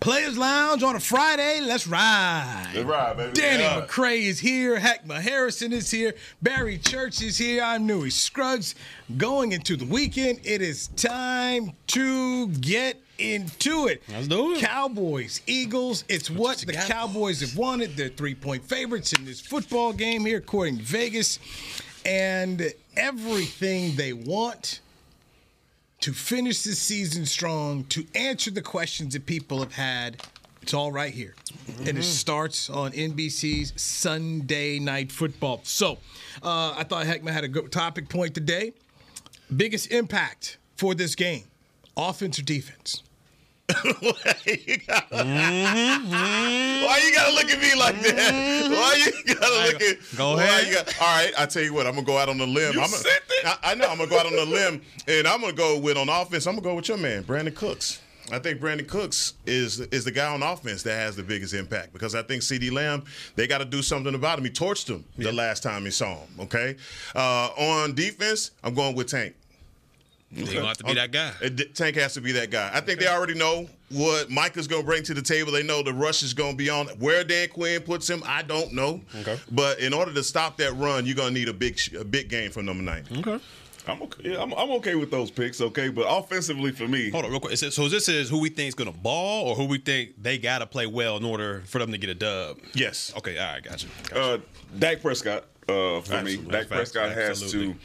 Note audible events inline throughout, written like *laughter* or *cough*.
Players Lounge on a Friday. Let's ride. Let's ride, baby. Danny yeah. McCray is here. Heckma Harrison is here. Barry Church is here. I'm Newy Scruggs. Going into the weekend, it is time to get into it. Let's do it. Cowboys, Eagles. It's what, what the Cowboys. Cowboys have wanted. They're three point favorites in this football game here, according to Vegas. And everything they want to finish this season strong, to answer the questions that people have had. It's all right here. Mm-hmm. And it starts on NBC's Sunday Night Football. So uh, I thought Heckman had a good topic point today. Biggest impact for this game offense or defense? Mm-hmm. Why you gotta look at me like that? Mm-hmm. Why you gotta look at? Go ahead. Got, all right, I tell you what. I'm gonna go out on the limb. You I'm said a, I, I know. I'm gonna go out on the limb, and I'm gonna go with on offense. I'm gonna go with your man, Brandin Cooks. I think Brandin Cooks is is the guy on offense that has the biggest impact because I think CeeDee Lamb they got to do something about him. He torched him yeah. the last time he saw him. Okay, uh, on defense, I'm going with Tank. Okay. He's gonna have to be that guy. Tank has to be that guy. I think okay. they already know what Micah's gonna bring to the table. They know the rush is gonna be on. Where Dan Quinn puts him, I don't know. Okay. But in order to stop that run, you're gonna need a big a big game from number nine. Okay. I'm okay. Yeah, I'm, I'm, okay with those picks. Okay, but offensively for me, hold on real quick. So this is who we think is going to ball, or who we think they got to play well in order for them to get a dub. Yes. Okay. All right. Gotcha. gotcha. Uh, Dak Prescott. Uh, for Absolutely. me, Dak Prescott Absolutely. has to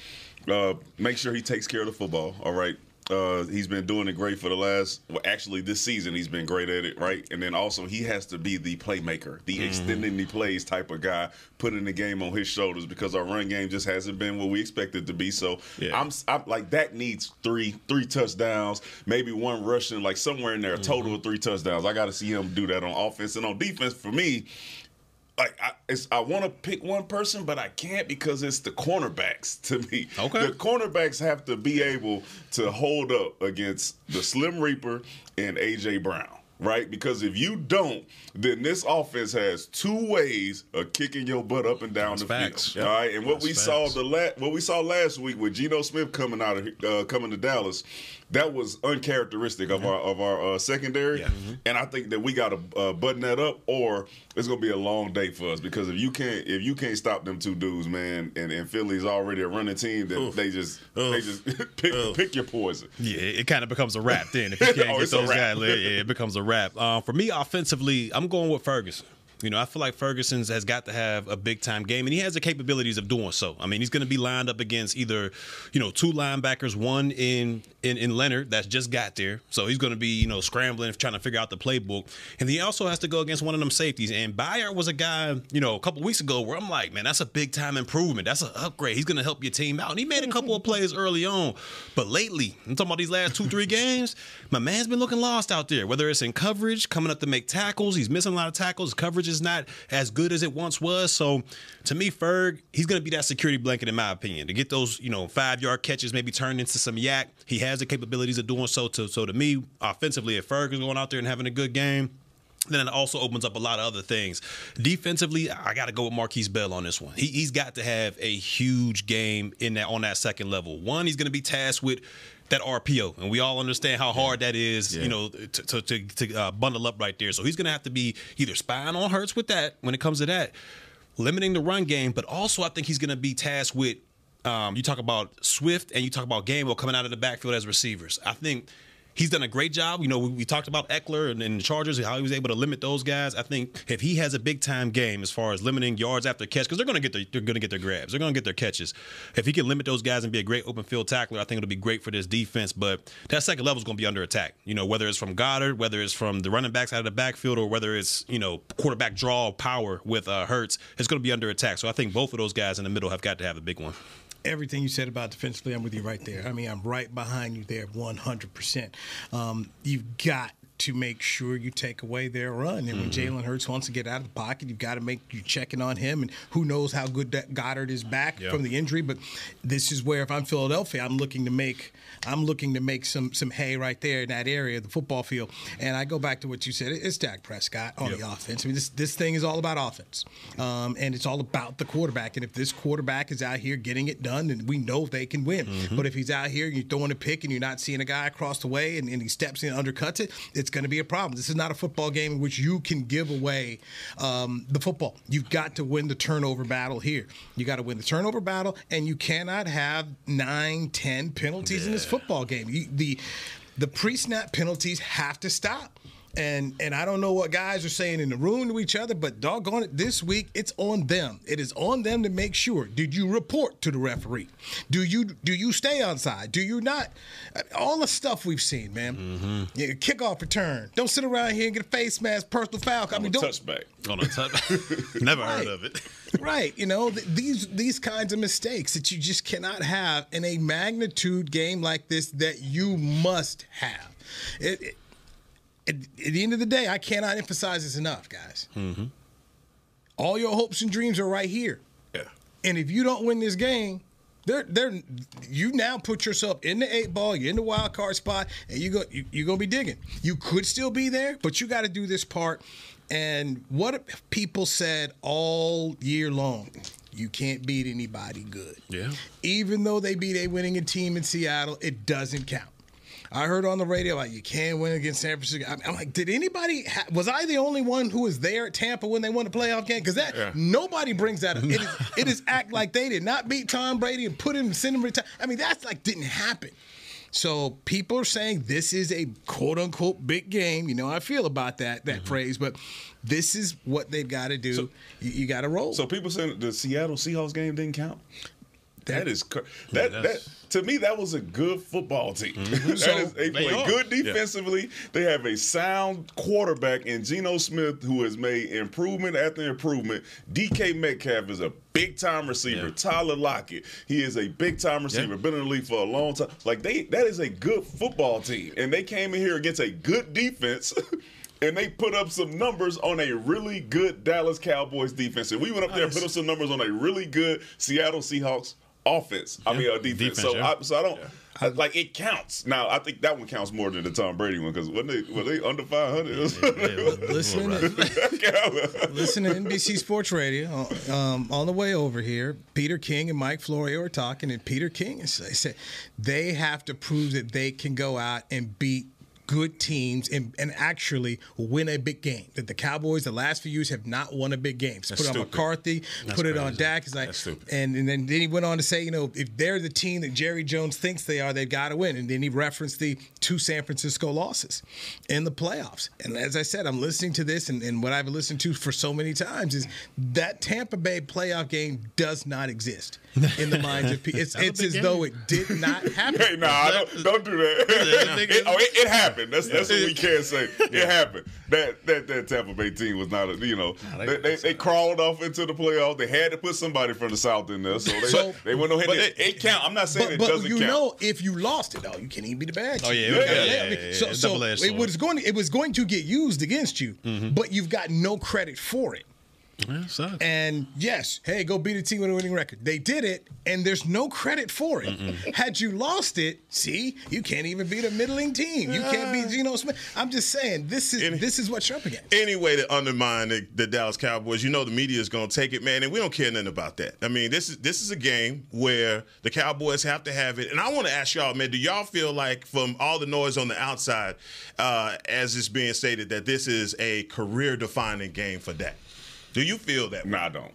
uh, make sure he takes care of the football. All right. Uh, he's been doing it great for the last. Well, actually, this season he's been great at it, right? And then also he has to be the playmaker, the mm-hmm. extending the plays type of guy, putting the game on his shoulders because our run game just hasn't been what we expected to be. So yeah. I'm, I'm, like that needs three three touchdowns, maybe one rushing, like somewhere in there, a total mm-hmm. of three touchdowns. I got to see him do that on offense and on defense. For me, like I, I want to pick one person, but I can't because it's the cornerbacks *laughs* to me. Okay, the cornerbacks have to be able to hold up against the Slim Reaper and AJ Brown right? Because if you don't, then this offense has two ways of kicking your butt up and down That's the facts. field. Yep. All right, and what That's we facts. saw the la- what we saw last week with Geno Smith coming out of uh, coming to Dallas, that was uncharacteristic of our of our uh, secondary, yeah. mm-hmm. and I think that we got to uh, button that up, or it's gonna be a long day for us because if you can't if you can't stop them two dudes, man, and, and Philly's already a running team, then Oof. they just Oof. they just *laughs* pick, pick your poison. Yeah, it kind of becomes a wrap then if you *laughs* can't oh, get those guys. Yeah, it becomes a wrap. Uh, for me, offensively, I'm going with Ferguson. You know, I feel like Ferguson's has got to have a big time game, and he has the capabilities of doing so. I mean, he's going to be lined up against either, you know, two linebackers, one in in, in Leonard that's just got there, so he's going to be you know scrambling, trying to figure out the playbook, and he also has to go against one of them safeties. And Byard was a guy, you know, a couple weeks ago where I'm like, man, that's a big time improvement. That's an upgrade. He's going to help your team out, and he made a couple of *laughs* plays early on, but lately, I'm talking about these last two three games, my man's been looking lost out there. Whether it's in coverage, coming up to make tackles, he's missing a lot of tackles. Coverage is not as good as it once was. So to me, Ferg, he's going to be that security blanket, in my opinion, to get those, you know, five yard catches maybe turned into some YAC. He has the capabilities of doing so. To, so to me, offensively, if Ferg is going out there and having a good game, then it also opens up a lot of other things. Defensively, I got to go with Markquese Bell on this one. He, he's got to have a huge game in that on that second level. One, he's going to be tasked with that RPO, and we all understand how hard that is, you know, to to, to, to uh, bundle up right there. So he's going to have to be either spying on Hurts with that when it comes to that, limiting the run game, but also I think he's going to be tasked with. Um, you talk about Swift and you talk about Gainwell coming out of the backfield as receivers. I think he's done a great job. You know, we, we talked about Ekeler and, and the Chargers, and how he was able to limit those guys. I think if he has a big time game as far as limiting yards after catch, because they're going to get their they're going to get their grabs, they're going to get their catches. If he can limit those guys and be a great open field tackler, I think it'll be great for this defense. But that second level is going to be under attack. You know, whether it's from Goedert, whether it's from the running backs out of the backfield, or whether it's you know quarterback draw power with uh, Hurts, it's going to be under attack. So I think both of those guys in the middle have got to have a big one everything you said about defensively, I'm with you right there. I mean, I'm right behind you there 100%. Um, you've got to make sure you take away their run. And when Mm-hmm. Jalen Hurts wants to get out of the pocket, you've got to make you checking on him. And who knows how good that Goedert is back Yeah. from the injury. But this is where if I'm Philadelphia, I'm looking to make I'm looking to make some some hay right there in that area of the football field. And I go back to what you said. It's Dak Prescott on Yep. the offense. I mean, this this thing is all about offense, um, and it's all about the quarterback. And if this quarterback is out here getting it done, then we know they can win. Mm-hmm. But if he's out here, you're throwing a pick, and you're not seeing a guy across the way, and, and he steps in, and undercuts it, it's going to be a problem. This is not a football game in which you can give away um, the football. You've got to win the turnover battle here. You got to win the turnover battle, and you cannot have nine, ten penalties in this football game. You, the the pre-snap penalties have to stop. And and I don't know what guys are saying in the room to each other, but doggone it, this week it's on them. It is on them to make sure. Did you report to the referee? Do you do you stay on side? Do you not? All the stuff we've seen, man. Mm-hmm. Yeah, kickoff return. Don't sit around here and get a face mask, personal foul. I mean, a don't touchback. On a touch. *laughs* Never heard of it. right you know th- these these kinds of mistakes that you just cannot have in a magnitude game like this that you must have it, it- at, at the end of the day i cannot emphasize this enough guys mm-hmm. all your hopes and dreams are right here Yeah. and if you don't win this game they're, they're, you now put yourself in the eight ball, you're in the wild card spot, and you go, you, you're going to be digging. You could still be there, but you got to do this part. And what people said all year long? You can't beat anybody good. Yeah. Even though they beat a winning a team in Seattle, it doesn't count. I heard on the radio like you can't win against San Francisco. I'm- I'm like, did anybody? Ha- was I the only one who was there at Tampa when they won the playoff game? Because that nobody brings that up. It is, *laughs* it is act like they did not beat Tom Brady and put him send him retire. I mean, that's like didn't happen. So people are saying this is a quote unquote big game. You know how I feel about that that mm-hmm. phrase, but this is what they've got to do. you, you got to roll. So people saying the Seattle Seahawks game didn't count. That- that is cr- that that that's- to me that was a good football team. Mm-hmm. *laughs* That So, is- they they play are. good defensively. They have a sound quarterback in Geno Smith who has made improvement after improvement. DK Metcalf is a big time receiver. Yeah. Tyler Lockett, he is a big time receiver. Been in the league for a long time. Like they that is a good football team, and they came in here against a good defense. *laughs* And they put up some numbers on a really good Dallas Cowboys defense. And we went up there and put up some numbers on a really good Seattle Seahawks offense. I mean, a defense. Defense, so, yeah. I, so I don't I, like it counts. Now I think that one counts more than the Tom Brady one because when they were they under five hundred. Listen, *laughs* listen to NBC Sports Radio um, on the way over here. Peter King and Mike Florio are talking, and Peter King is they said they have to prove that they can go out and beat good teams and, and actually win a big game. That the Cowboys, the last few years, have not won a big game. So put it on stupid. McCarthy, put it on crazy. Dak. It's like, That's stupid. and, and then, then he went on to say, you know, if they're the team that Jerry Jones thinks they are, they've got to win. And then he referenced the two San Francisco losses in the playoffs. And as I said, I'm listening to this, and, and what I've listened to for so many times is that Tampa Bay playoff game does not exist in the minds of people. *laughs* It's, it's as game. though it did not *laughs* happen. Hey, nah, don't, don't do that. *laughs* it, oh, it, it happened. That's that's what we can't say. It happened. That that that Tampa Bay team was not a you know they, they, they crawled off into the playoffs. They had to put somebody from the South in there, so they So- they went ahead. but It, it count. I'm not saying But, it but doesn't you count. know, if you lost it, oh, you can't even be the bad. Oh, yeah, yeah, yeah, let yeah, me- yeah, So, so it was going. It was going to get used against you, mm-hmm. but you've got no credit for it. Yeah. And yes, hey, go beat a team with a winning record. They did it, and there's no credit for it. Had you lost it, see, you can't even beat a middling team. You can't beat Geno Smith. I'm just saying, this is Any- this is what you're up against. any way to undermine the, the Dallas Cowboys, you know the media is going to take it, man, and we don't care nothing about that. I mean, this is this is a game where the Cowboys have to have it, and I want to ask y'all, man, do y'all feel like from all the noise on the outside, uh, as it's being stated, that this is a career-defining game for Dak? Do you feel that? No, I don't.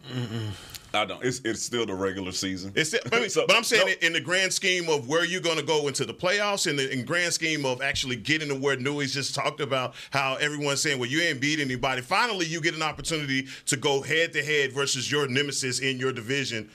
I don't. It's it's still the regular season. It's, I mean, So- but I'm saying no, in the grand scheme of where you're going to go into the playoffs, in the in grand scheme of actually getting to where Newy's just talked about how everyone's saying, well, you ain't beat anybody. Finally, you get an opportunity to go head to head versus your nemesis in your division.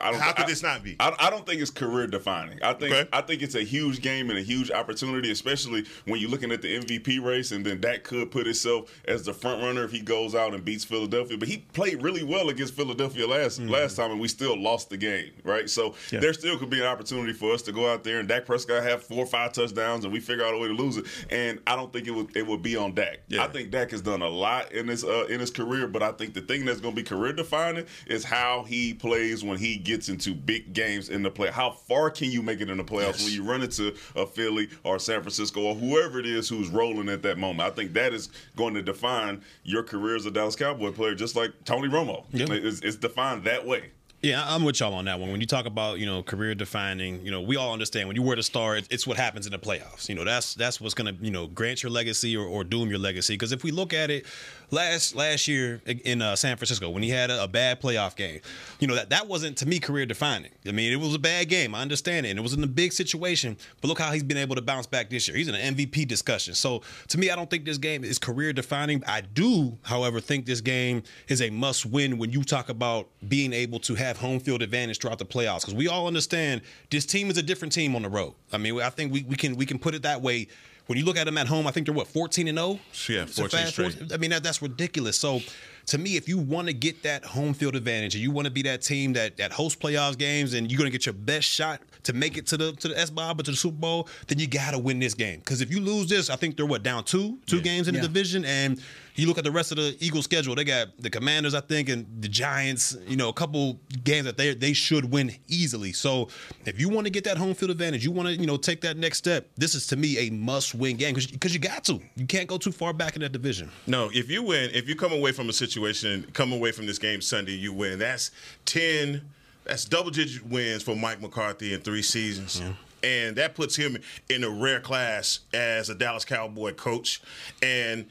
I don't, How could I, this not be? I, I don't think it's career defining. I think Okay. I think it's a huge game and a huge opportunity, especially when you're looking at the MVP race, and then that could put itself as the front runner if he goes out and beats Philadelphia. But he played really well against Philadelphia last Mm-hmm. last time, and we still lost the game, right? So there still could be an opportunity for us to go out there and Dak Prescott have four or five touchdowns, and we figure out a way to lose it. And I don't think it would it would be on Dak. Yeah. I think Dak has done a lot in his uh, in his career, but I think the thing that's going to be career defining is how he plays when he gets into big games in the play. How far can you make it in the playoffs when you run into a Philly or San Francisco or whoever it is who's rolling at that moment? I think that is going to define your career as a Dallas Cowboy player, just like Tony Romo. Yeah. It's, it's defined that way. Yeah, I'm with y'all on that one. When you talk about you know career defining, you know we all understand when you were the star, it's what happens in the playoffs. You know that's that's what's gonna you know grant your legacy or, or doom your legacy. Because if we look at it, last last year in uh, San Francisco when he had a, a bad playoff game, you know that that wasn't to me career defining. I mean it was a bad game. I understand it, and it was in a big situation. But look how he's been able to bounce back this year. He's in an MVP discussion. So to me, I don't think this game is career defining. I do, however, think this game is a must win when you talk about being able to have home field advantage throughout the playoffs. Because we all understand this team is a different team on the road. I mean, I think we, we can we can put it that way. When you look at them at home, I think they're what 14 and 0. Yeah, 14 fast straight. 14 I mean, that, that's ridiculous. So, to me, if you want to get that home field advantage and you want to be that team that that hosts playoffs games and you're going to get your best shot to make it to the to the S Bob or to the Super Bowl, then you got to win this game. Because if you lose this, I think they're what down two two games in Yeah. the division, and you look at the rest of the Eagles schedule. They got the Commanders, I think, and the Giants. You know, a couple games that they they should win easily. So if you want to get that home field advantage, you want to you know take that next step. This is to me a must win game because you got to. You can't go too far back in that division. No, if you win, if you come away from a situation, come away from this game Sunday, you win. That's ten. That's double digit wins for Mike McCarthy in three seasons. And that puts him in a rare class as a Dallas Cowboy coach. And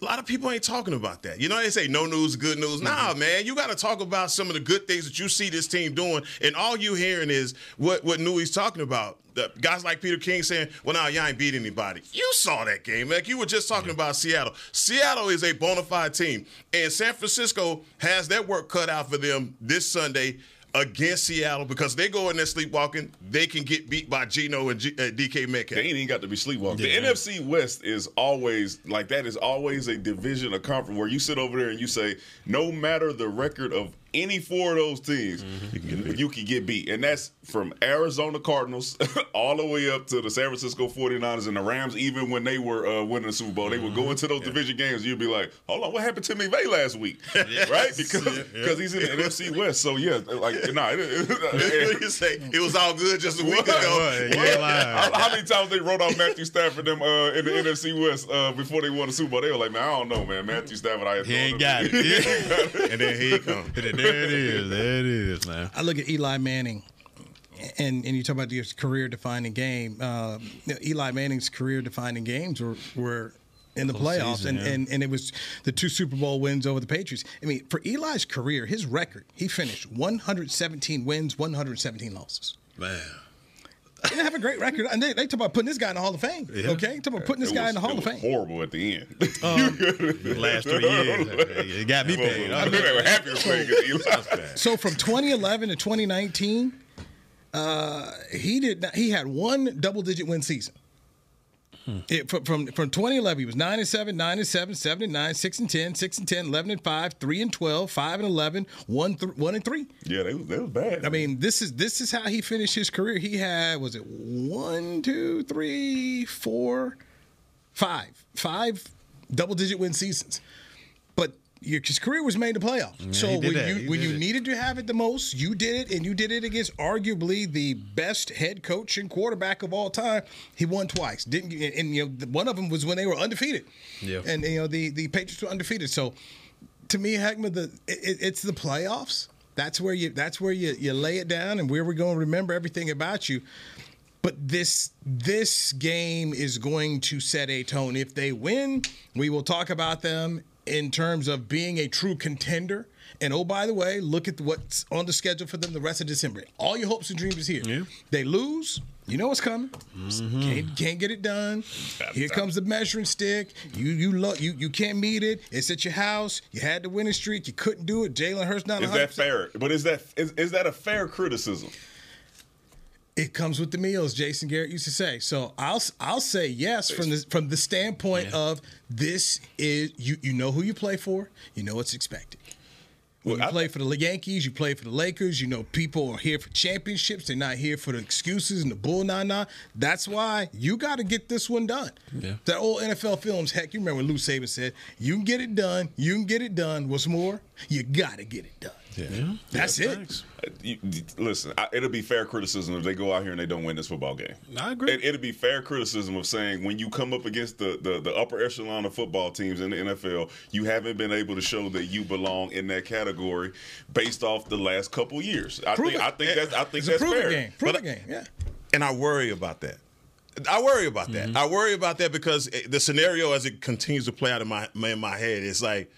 a lot of people ain't talking about that. You know, they say no news, good news. Nah, mm-hmm. man, you got to talk about some of the good things that you see this team doing, and all you hearing is what what Newy's talking about. The guys like Peter King saying, "Well, now y'all ain't beat anybody." You saw that game, like you were just talking about Seattle. Seattle is a bona fide team, and San Francisco has their work cut out for them this Sunday against Seattle because they go in there sleepwalking. They can get beat by Geno and G, uh, DK Metcalf. They ain't even got to be sleepwalking. The NFC West is always like that. Is always a division, a conference where you sit over there and you say, no matter the record of any four of those teams, you, can get beat. And that's from Arizona Cardinals *laughs* all the way up to the San Francisco 49ers and the Rams. Even when they were uh, winning the Super Bowl, they would go into those division games. You'd be like, hold on, what happened to McVay last week? *laughs* Right? Because because he's in the NFC West. So yeah, like nah. *laughs* It, it- you say it was all good just a week What? ago. What? You ain't lying. how, how many times they wrote out Matthew Stafford them uh, in the NFC West uh, before they won the Super Bowl? They were like, man, I don't know, man. Matthew Stafford, I He ain't got it. Yeah. And then here he comes. There it is. There it is, man. I look at Eli Manning, and and you talk about your career defining game. Uh, Eli Manning's career defining games were were in the playoffs, Postseason, and, yeah. and and it was the two Super Bowl wins over the Patriots. I mean, for Eli's career, his record, he finished 117 wins, 117 losses. Man. He didn't have a great record, and they, they talk about putting this guy in the Hall of Fame. Okay, talk about putting this It guy was- in the Hall it of was Fame. Horrible at the end. *laughs* The last three years. It got me paid. I think they were happy to play. So from 2011 to 2019, uh, he did not, he had one double digit win season. Hmm. It, from, from from 2011, he was 9 and 7, 9 and 7, 7 and 9, 6 and 10, 6 and 10, 11 and 5, 3 and 12, 5 and 11, 1, th- 1 and 3. Yeah, they was, they was bad. I mean, this is this is how he finished his career. He had was it one, two, three, four, five, five double digit win seasons. But his career was made the playoffs. so when that. you He when you it. needed to have it the most, you did it, and you did it against arguably the best head coach and quarterback of all time. He won twice, didn't? And, and, you know, one of them was when they were undefeated. Yeah. And you know the the Patriots were undefeated. So to me, Heckman, the it, it's the playoffs. That's where you that's where you, you lay it down and where we're going to remember everything about you. But this this game is going to set a tone. If they win, we will talk about them in terms of being a true contender. And oh, by the way, look at what's on the schedule for them the rest of December. All your hopes and dreams is here. Yeah. They lose, You know what's coming. Mm-hmm. Can't, can't get it done. Here comes the measuring stick. You you lo- you you can't meet it. It's at your house. You had the winning streak. You couldn't do it. Jalen Hurts not. Is 100%. that fair? But is that is, is that a fair criticism? It comes with the meals, Jason Garrett used to say. So I'll I'll say yes from the from the standpoint yeah. of this is you you know who you play for, you know what's expected. When you play for the Yankees, you play for the Lakers. You know, people are here for championships. They're not here for the excuses and the bull nah nah. That's why you got to get this one done. Yeah. That old NFL films, heck, you remember when Lou Saban said, "You can get it done. You can get it done. What's more, you got to get it done." Yeah. yeah. That's yeah, it. You, listen, I, it'll be fair criticism if they go out here and they don't win this football game. I agree. It, will be fair criticism of saying when you come up against the, the, the upper echelon of football teams in the NFL, you haven't been able to show that you belong in that category based off the last couple years. I prove think it. I think that's I think that's fair. Game. Prove but, game. Yeah. And I worry about that. I worry about that. Mm-hmm. I worry about that because the scenario as it continues to play out in my in my head is like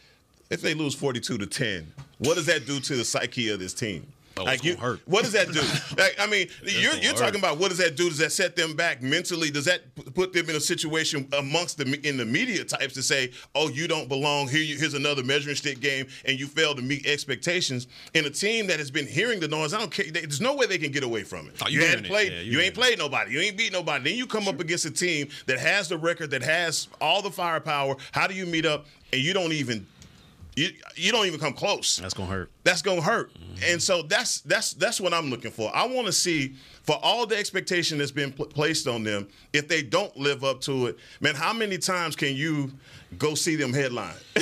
if they lose 42 to 10, what does that do to the psyche of this team? Oh, like you, hurt. What does that do? *laughs* like, I mean, you're, you're talking about what does that do? Does that set them back mentally? Does that put them in a situation amongst the in the media types to say, "Oh, you don't belong here. You, here's another measuring stick game, and you failed to meet expectations." In a team that has been hearing the noise, I don't care. There's no way they can get away from it. Oh, you, you ain't played. Yeah, you, ain't played nobody. You ain't beat nobody. Then you come sure. up against a team that has the record, that has all the firepower. How do you meet up? And you don't even you you don't even come close. That's gonna hurt. That's gonna hurt. Mm-hmm. And so that's that's that's what I'm looking for. I want to see for all the expectation that's been pl- placed on them, if they don't live up to it, man, how many times can you go see them headline? *laughs*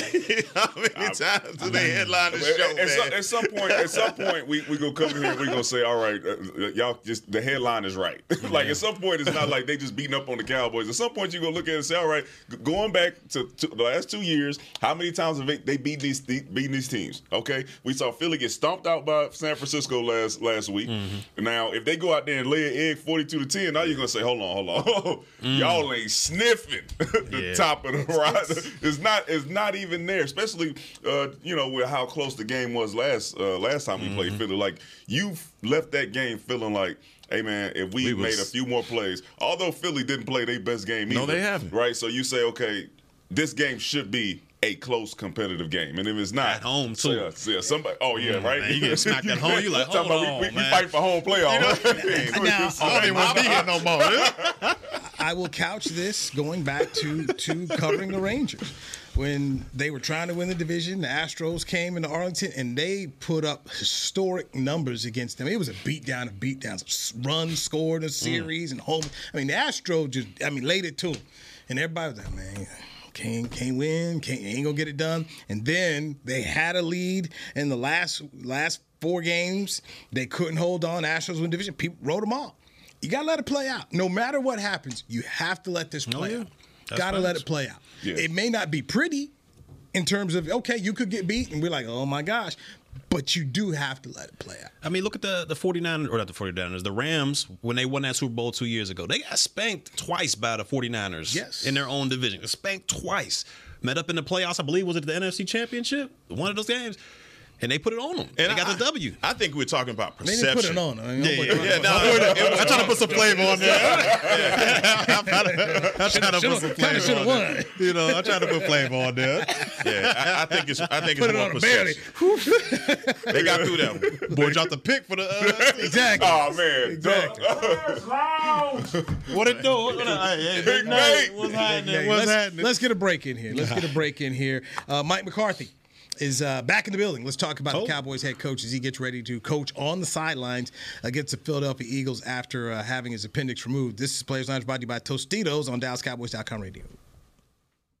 how many I, times do I they headline the show? At, some, at, some point, at some point, we we gonna come here. and We gonna say, all right, uh, uh y'all, just the headline is right. *laughs* like at some point, it's not like they just beating up on the Cowboys. At some point, you gonna look at it and say, all right, going back to, to the last two years, how many times have they, they beat these beating these teams? Okay, we saw Philly get stomped out by San Francisco last last week. Mm-hmm. Now, if they go out there and lay an egg 42 to 10, now you're going to say, hold on, hold on. *laughs* mm. Y'all ain't sniffing *laughs* the yeah. top of the *laughs* ride. It's not it's not even there, especially, uh, you know, with how close the game was last uh, last time we mm-hmm. played Philly. Like, you left that game feeling like, hey man, if we, we was, made a few more plays, although Philly didn't play their best game either. No, they haven't. Right? So you say, okay, this game should be a close competitive game. And if it's not at home too, yeah, yeah somebody. Oh yeah, mm, right. Man, you get smacked at home. You like, *laughs* hold on, we, we, we, fight for home playoff. You know, now, *laughs* I don't want to be here no more. *laughs* I will couch this going back to to covering the Rangers when they were trying to win the division. The Astros came into Arlington and they put up historic numbers against them. It was a beatdown of beatdowns, runs scored in a series mm. and home. I mean, the Astros just, I mean, laid it to them, and everybody was like, man can't can't win, can't ain't gonna get it done. And then they had a lead in the last last four games. They couldn't hold on. Astros win division. People wrote them off. You gotta let it play out. No matter what happens, you have to let this play oh, yeah. out. That's gotta let it play out. Yeah. It may not be pretty in terms of okay, you could get beat, and we're like, oh my gosh, but you do have to let it play out. I mean, look at the the 49ers, or not the 49ers, the Rams, when they won that Super Bowl two years ago. They got spanked twice by the 49ers yes. in their own division. Spanked twice. Met up in the playoffs, I believe, was it the NFC Championship? One of those games and they put it on them. And they got I, the W. I think we're talking about perception. They didn't put it on. I mean, yeah, yeah, yeah. No, I'm trying to put some flavor on there. I'm trying to, put some flavor on there. You know, I'm trying to put flavor on there. Yeah, I, I think it's. I think put it's it more perception. they got through that. One. Boy dropped the pick for the. Uh, exactly. Oh man. Exactly. what it do? Hey, Big Nate. What's happening? What's let's, happening? Let's get a break in here. Let's get a break in here. Uh, Mike McCarthy is uh, back in the building. Let's talk about oh. the Cowboys head coach as he gets ready to coach on the sidelines against the Philadelphia Eagles after uh, having his appendix removed. This is Players Lounge brought to you by Tostitos on DallasCowboys.com radio.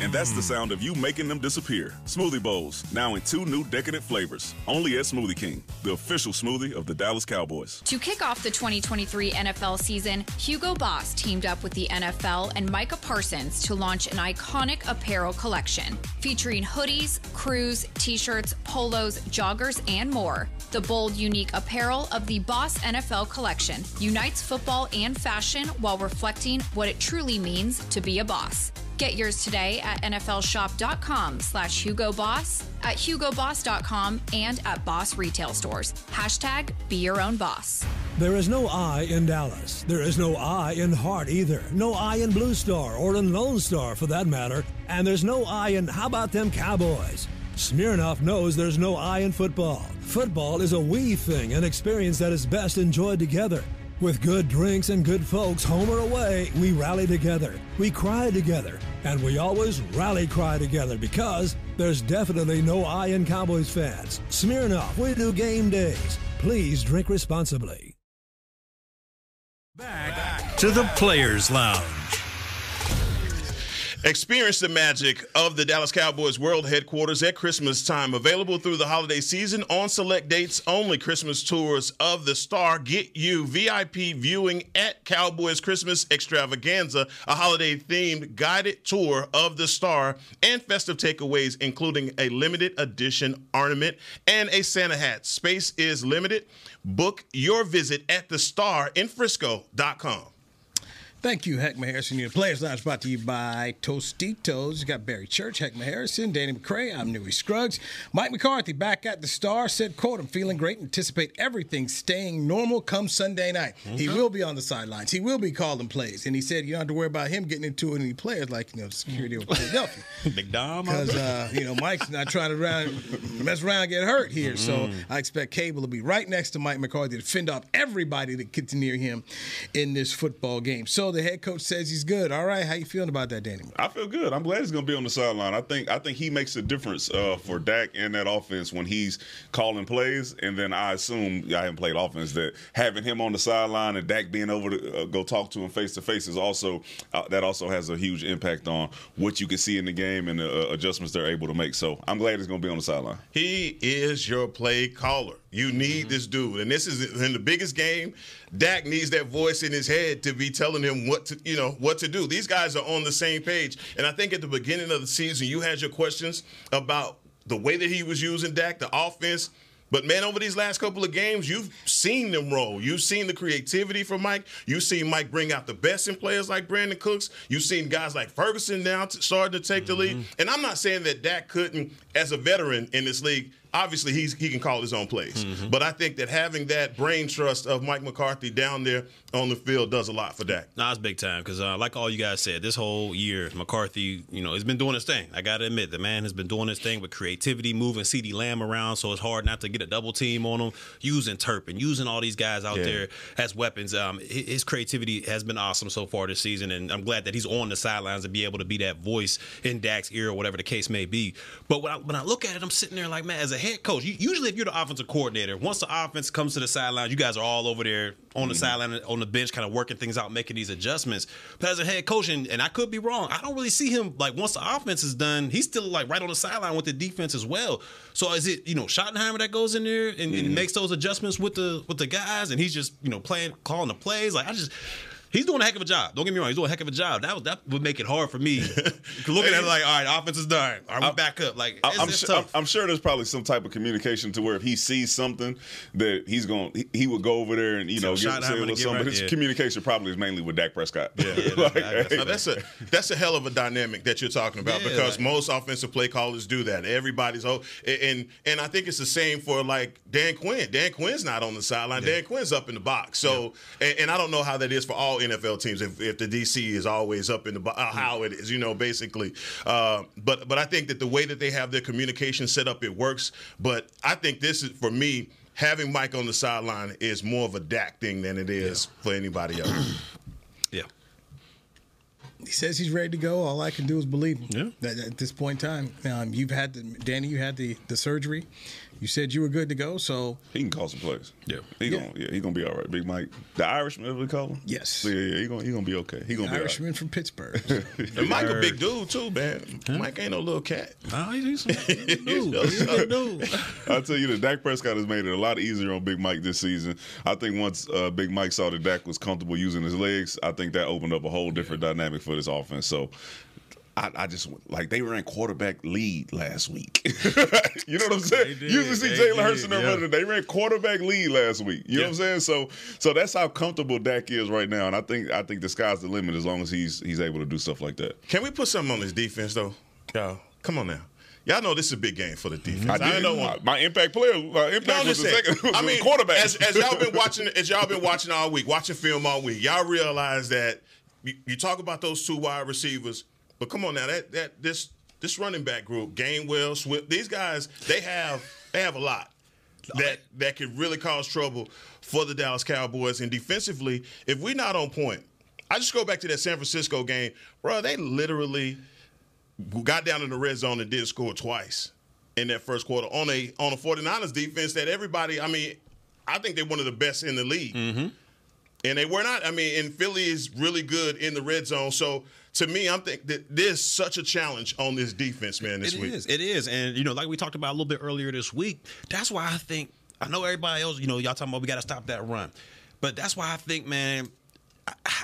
And that's the sound of you making them disappear. Smoothie Bowls, now in two new decadent flavors. Only at Smoothie King, the official smoothie of the Dallas Cowboys. To kick off the 2023 NFL season, Hugo Boss teamed up with the NFL and Micah Parsons to launch an iconic apparel collection featuring hoodies, crews, t shirts, polos, joggers, and more. The bold, unique apparel of the Boss NFL collection unites football and fashion while reflecting what it truly means to be a boss. Get yours today at nflshop.com slash hugoboss, at hugoboss.com, and at Boss retail stores. Hashtag be your own boss. There is no I in Dallas. There is no I in Hart either. No I in Blue Star or in Lone Star for that matter. And there's no I in how about them Cowboys? Smirnoff knows there's no I in football. Football is a we thing, an experience that is best enjoyed together. With good drinks and good folks, home or away, we rally together. We cry together. And we always rally cry together because there's definitely no I in Cowboys fans. Smirnoff, we do game days. Please drink responsibly. Back to the Players Lounge. Experience the magic of the Dallas Cowboys World Headquarters at Christmas time. Available through the holiday season on select dates only. Christmas tours of the Star get you VIP viewing at Cowboys Christmas Extravaganza, a holiday themed guided tour of the Star, and festive takeaways, including a limited edition ornament and a Santa hat. Space is limited. Book your visit at thestarinfrisco.com. Thank you, Heckma Harrison. Your Players Lounge brought to you by Tostitos. You got Barry Church, Heckma Harrison, Danny McCray. I'm Newy Scruggs. Mike McCarthy back at the Star said, "quote I'm feeling great. Anticipate everything staying normal come Sunday night. Mm-hmm. He will be on the sidelines. He will be calling plays." And he said, "You don't have to worry about him getting into any players like you know security of Philadelphia, *laughs* Big Dom, because uh, you know Mike's not trying to mess around, and get hurt here. Mm-hmm. So I expect Cable to be right next to Mike McCarthy to fend off everybody that gets near him in this football game. So the head coach says he's good. All right, how you feeling about that, Danny? I feel good. I'm glad he's going to be on the sideline. I think I think he makes a difference uh, for Dak and that offense when he's calling plays. And then I assume I haven't played offense that having him on the sideline and Dak being over to uh, go talk to him face to face is also uh, that also has a huge impact on what you can see in the game and the uh, adjustments they're able to make. So I'm glad he's going to be on the sideline. He is your play caller. You need mm-hmm. this dude, and this is in the biggest game. Dak needs that voice in his head to be telling him what to, you know, what to do. These guys are on the same page, and I think at the beginning of the season, you had your questions about the way that he was using Dak, the offense. But man, over these last couple of games, you've seen them roll. You've seen the creativity from Mike. You've seen Mike bring out the best in players like Brandin Cooks. You've seen guys like Ferguson now starting to take mm-hmm. the lead. Mm-hmm. And I'm not saying that Dak couldn't, as a veteran in this league, obviously he's he can call his own plays. Mm-hmm. But I think that having that brain trust of Mike McCarthy down there on the field does a lot for Dak. Nah, it's big time because, uh, like all you guys said, this whole year McCarthy, you know, has been doing his thing. I got to admit, the man has been doing his thing with creativity, moving CeeDee Lamb around, so it's hard not to get a double team on him. Using Turpin, using all these guys out yeah. there as weapons. Um, his creativity has been awesome so far this season, and I'm glad that he's on the sidelines to be able to be that voice in Dak's ear or whatever the case may be. But when I, when I look at it, I'm sitting there like, man, as a head coach, you, usually if you're the offensive coordinator, once the offense comes to the sidelines, you guys are all over there on the mm-hmm. sideline, on the bench, kind of working things out, making these adjustments. But as a head coach, and, and, I could be wrong, I don't really see him like once the offense is done, he's still like right on the sideline with the defense as well. So is it you know Schottenheimer that goes in there and, mm-hmm. and makes those adjustments with the with the guys, and he's just you know playing calling the plays? Like I just He's doing a heck of a job. Don't get me wrong. He's doing a heck of a job. That was, that would make it hard for me *laughs* looking at it like, all right, offense is done. All right, we back up. Like, it's, I'm, it's sure, I'm, I'm, sure there's probably some type of communication to where if he sees something that he's going, he, he would go over there and you know so get, say a little something. Right, but his yeah. communication probably is mainly with Dak Prescott. Yeah, yeah *laughs* like, hey, that's a that's a hell of a dynamic that you're talking about yeah, because like, most offensive play callers do that. Everybody's oh, and and I think it's the same for like Dan Quinn. Dan Quinn's not on the sideline. Dan Quinn's up in the box. So, and, and I don't know how that is for all NFL teams. If if the DC is always up in the uh, how it is, you know, basically. Uh, but but I think that the way that they have their communication set up, it works. But I think this is for me having Mike on the sideline is more of a Dak thing than it is yeah. for anybody else. *clears throat* yeah. He says he's ready to go. All I can do is believe him. Yeah. At, at this point in time, um, you've had the Danny. You had the the surgery. You said you were good to go, so he can call some plays. Yeah, he yeah. gonna yeah he gonna be all right. Big Mike, the Irishman, we call him. Yes. Yeah, yeah, he gonna he gonna be okay. He gonna the be Irishman right. from Pittsburgh. *laughs* and Mike a big dude too, man. Huh? Mike ain't no little cat. Oh, he's a *laughs* dude. he's a dude. I'll tell you the Dak Prescott has made it a lot easier on Big Mike this season. I think once uh, Big Mike saw that Dak was comfortable using his legs, I think that opened up a whole different dynamic for this offense. So I, I, just like they were *laughs* in quarterback lead last week. you know what I'm saying? You Usually see Jalen Hurts in their yeah. They ran quarterback lead last week. You yeah. know what I'm saying? So so that's how comfortable Dak is right now. And I think I think the sky's the limit as long as he's he's able to do stuff like that. Can we put something on this defense though? Y'all, come on now. Y'all know this is a big game for the defense. I, I know my, my, impact player. My impact no, *laughs* was the second. Was I mean, quarterback. As, as, y'all been *laughs* watching, as y'all been watching all week, watching film all week, y'all realize that you, you talk about those two wide receivers but come on now, that that this this running back group, Gainwell, Swift, these guys, they have they have a lot that that could really cause trouble for the Dallas Cowboys. And defensively, if we're not on point, I just go back to that San Francisco game, bro. They literally got down in the red zone and did score twice in that first quarter on a on a 49ers defense that everybody, I mean, I think they're one of the best in the league. Mm-hmm. And they were not. I mean, and Philly is really good in the red zone. So to me, I'm thinking that there's such a challenge on this defense, man, this it week. Is, it is. And, you know, like we talked about a little bit earlier this week, that's why I think, I know everybody else, you know, y'all talking about we got to stop that run. But that's why I think, man,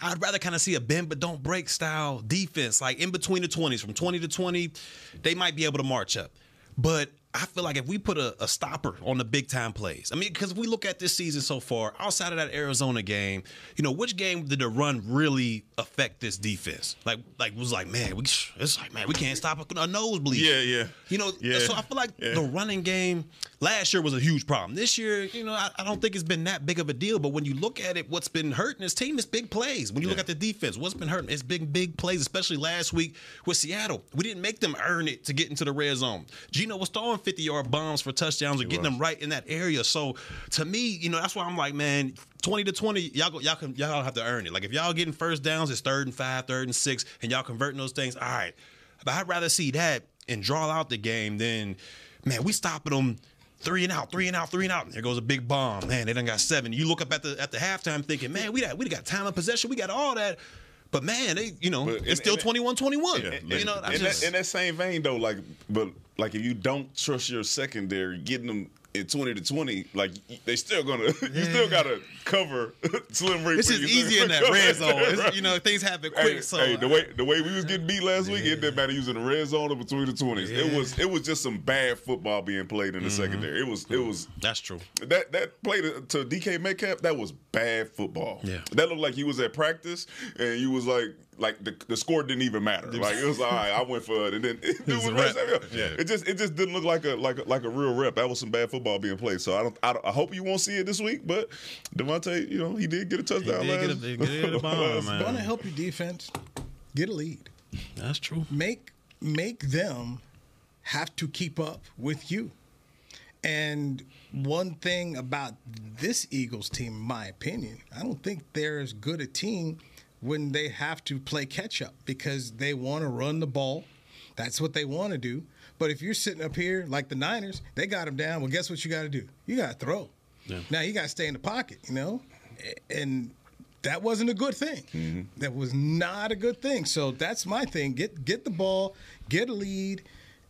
I'd rather kind of see a bend but don't break style defense, like in between the 20s, from 20 to 20, they might be able to march up. But I feel like if we put a, a, stopper on the big time plays, I mean, because we look at this season so far, outside of that Arizona game, you know, which game did the run really affect this defense? Like, like was like, man, we it's like, man, we can't stop a nosebleed. Yeah, yeah. You know, yeah. so I feel like yeah. the running game last year was a huge problem. This year, you know, I, I, don't think it's been that big of a deal. But when you look at it, what's been hurting this team is big plays. When you yeah. look at the defense, what's been hurting? It's big, big plays, especially last week with Seattle. We didn't make them earn it to get into the red zone. Geno was throwing 50 yard bombs for touchdowns or getting them right in that area. So to me, you know, that's why I'm like, man, 20 to 20, y'all go, y'all can y'all have to earn it. Like if y'all getting first downs, it's third and five, third and six, and y'all converting those things. All right. But I'd rather see that and draw out the game than, man, we stopping them three and out, three and out, three and out. And there goes a big bomb. Man, they done got seven. You look up at the at the halftime thinking, man, we got we got time of possession, we got all that. But man, they you know, but, it's still 21-21. Yeah, you know, in, just, that, in that same vein though, like but like if you don't trust your secondary, getting them in 20 to 20, like they still gonna *laughs* yeah. you still gotta cover *laughs* Slim Reaper. It's just easy in that *laughs* red zone. Right. You know, things happen quick. Hey, so hey, the way the way we was getting beat last week, it didn't matter using the red zone or between the 20s. Yeah. It was it was just some bad football being played in the mm-hmm. secondary. It was it was That's true. That that play to, to DK Metcalf, that was bad football. Yeah. That looked like he was at practice and you was like like the, the score didn't even matter. Like it was all right. I went for it, and then *laughs* it, it was yeah. it just it just didn't look like a like a, like a real rep. That was some bad football being played. So I don't I, don't, I hope you won't see it this week. But Davante, you know, he did get a touchdown. He did last, get a, get *laughs* a bomb, man. Going to help your defense get a lead. That's true. Make make them have to keep up with you. And one thing about this Eagles team, in my opinion, I don't think they're as good a team when they have to play catch up because they want to run the ball. That's what they want to do. But if you're sitting up here like the Niners, they got them down. Well, guess what you got to do? You got to throw. Yeah. Now you got to stay in the pocket, you know? And that wasn't a good thing. Mm-hmm. That was not a good thing. So that's my thing. Get get the ball, get a lead,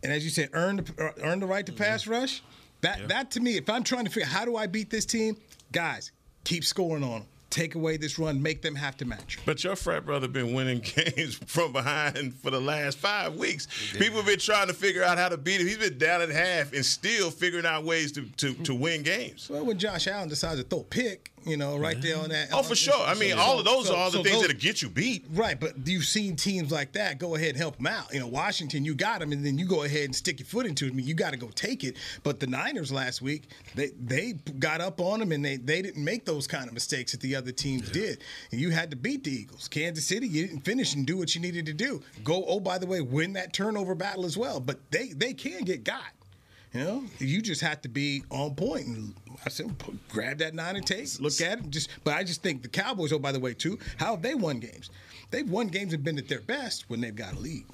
and as you said, earn the uh, earn the right to pass mm-hmm. rush. That yeah. that to me, if I'm trying to figure out how do I beat this team, guys, keep scoring on them take away this run, make them have to match. But your frat brother been winning *laughs* games from behind for the last five weeks. Yeah. People have been trying to figure out how to beat him. He's been down at half and still figuring out ways to, to, to win games. Well, when Josh Allen decides to throw a pick, you know, right there on that. Oh, for sure. I mean, so, all of those so, are all the so things that get you beat. Right, but you've seen teams like that go ahead and help them out. You know, Washington, you got them, and then you go ahead and stick your foot into it. I mean, you got to go take it. But the Niners last week, they they got up on them, and they they didn't make those kind of mistakes that the other teams yeah. did. And you had to beat the Eagles. Kansas City, you didn't finish and do what you needed to do. Go, oh, by the way, win that turnover battle as well. But they they can get got. You know, you just have to be on point. And I said, grab that nine and take, look at it. Just, but I just think the Cowboys. Oh, by the way, too, how have they won games? They've won games and been at their best when they've got a lead.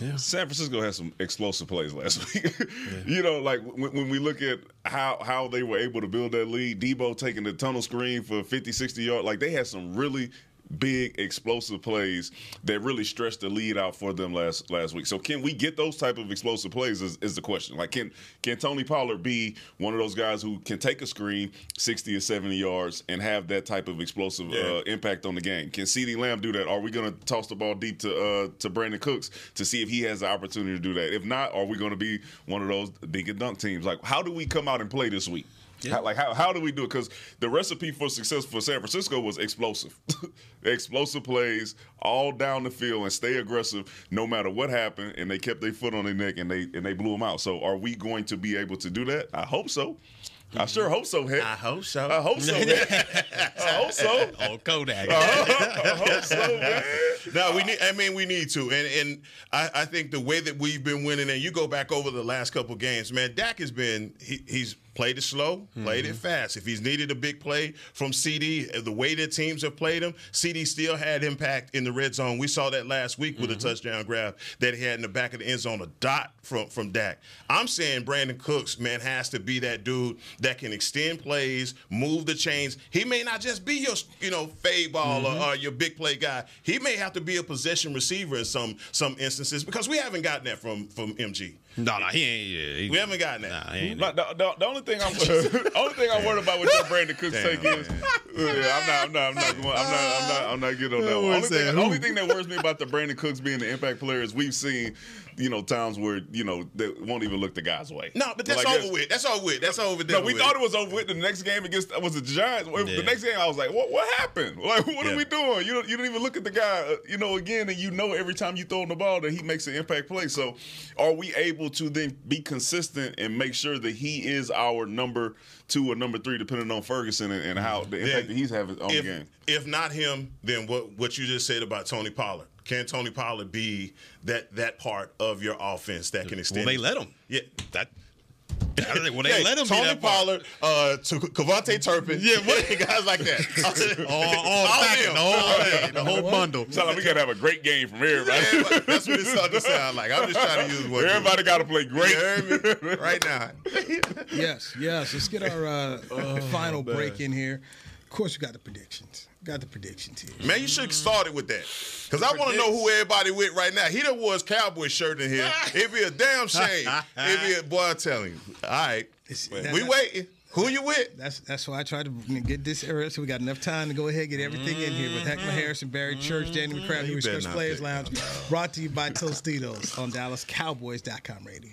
Yeah. San Francisco had some explosive plays last *laughs* week. yeah. You know, like when, when, we look at how how they were able to build that lead, Deebo taking the tunnel screen for 50, 60 yards, like they had some really big explosive plays that really stretched the lead out for them last last week. So can we get those type of explosive plays is, is the question. Like can can Tony Pollard be one of those guys who can take a screen 60 or 70 yards and have that type of explosive yeah. uh, impact on the game? Can CeeDee Lamb do that? Are we going to toss the ball deep to uh, to Brandin Cooks to see if he has the opportunity to do that? If not, are we going to be one of those dink and dunk teams? Like how do we come out and play this week? Yeah. How, like how, how do we do it? Because the recipe for success for San Francisco was explosive, *laughs* explosive plays all down the field and stay aggressive no matter what happened. And they kept their foot on their neck and they and they blew them out. So are we going to be able to do that? I hope so. I sure hope so, Heck. I hope so. I hope so, I hope so. *laughs* Oh, Kodak. Uh-huh. I hope so, *laughs* man. No, we need. I mean, we need to, and and I, I think the way that we've been winning, and you go back over the last couple games, man. Dak has been he, he's played it slow, played mm-hmm. it fast. If he's needed a big play from CeeDee, the way that teams have played him, CeeDee still had impact in the red zone. We saw that last week with mm-hmm. a touchdown grab that he had in the back of the end zone, a dot from from Dak. I'm saying Brandin Cooks, man, has to be that dude that can extend plays, move the chains. He may not just be your, you know, fade ball mm-hmm. or, or, your big play guy. He may have to be a possession receiver in some some instances because we haven't gotten that from from MG. No, no, he ain't. Yeah, he, we haven't gotten that. Nah, he ain't the, the, the, only thing I'm, *laughs* only thing I'm worried about with your Brandin Cooks Damn, take is, yeah, I'm not, I'm not, I'm not, going, I'm not, I'm not, I'm not getting on that one. Only thing, the only thing that worries me about the Brandin Cooks being the impact player is we've seen you know, times where you know they won't even look the guy's way. No, but that's like, over with. That's over with. That's over. With no, we with. thought it was over with. The next game against was the Giants. Yeah. The next game, I was like, what What happened? *laughs* Like, what yeah. are we doing? You don't, you don't even look at the guy. Uh, you know, again, and you know every time you throw him the ball that he makes an impact play. So, are we able to then be consistent and make sure that he is our number two or number three, depending on Ferguson and, and how the impact that he's having on if, the game? If not him, then what what you just said about Tony Pollard. Can Tony Pollard be that that part of your offense that can extend? Well, they let him. Yeah, that. well, they *laughs* hey, let him Tony Pollard uh, to KaVontae Turpin. Yeah, what? *laughs* guys like that. *laughs* all, all, all packet, the whole, the whole bundle. Sound like we gotta have a great game from everybody. Yeah, that's what it started to sound like. I'm just trying to use what everybody got to play great right now. yes, yes. Let's get our uh, oh, final man. break in here. Of course, we got the predictions. Got the predictions here. Man, you should have started with that. Because I want to know who everybody with right now. He done wore his cowboy shirt in here. *laughs* It'd be a damn shame. It'd be a boy, I'm telling you. All right. we waiting. Who you with? That's that's why I tried to get this early so we got enough time to go ahead and get everything in here with Heckma mm-hmm. Harrison, Barry Church, Danny New Express Players Lounge, brought to you by Tostitos on DallasCowboys.com radio.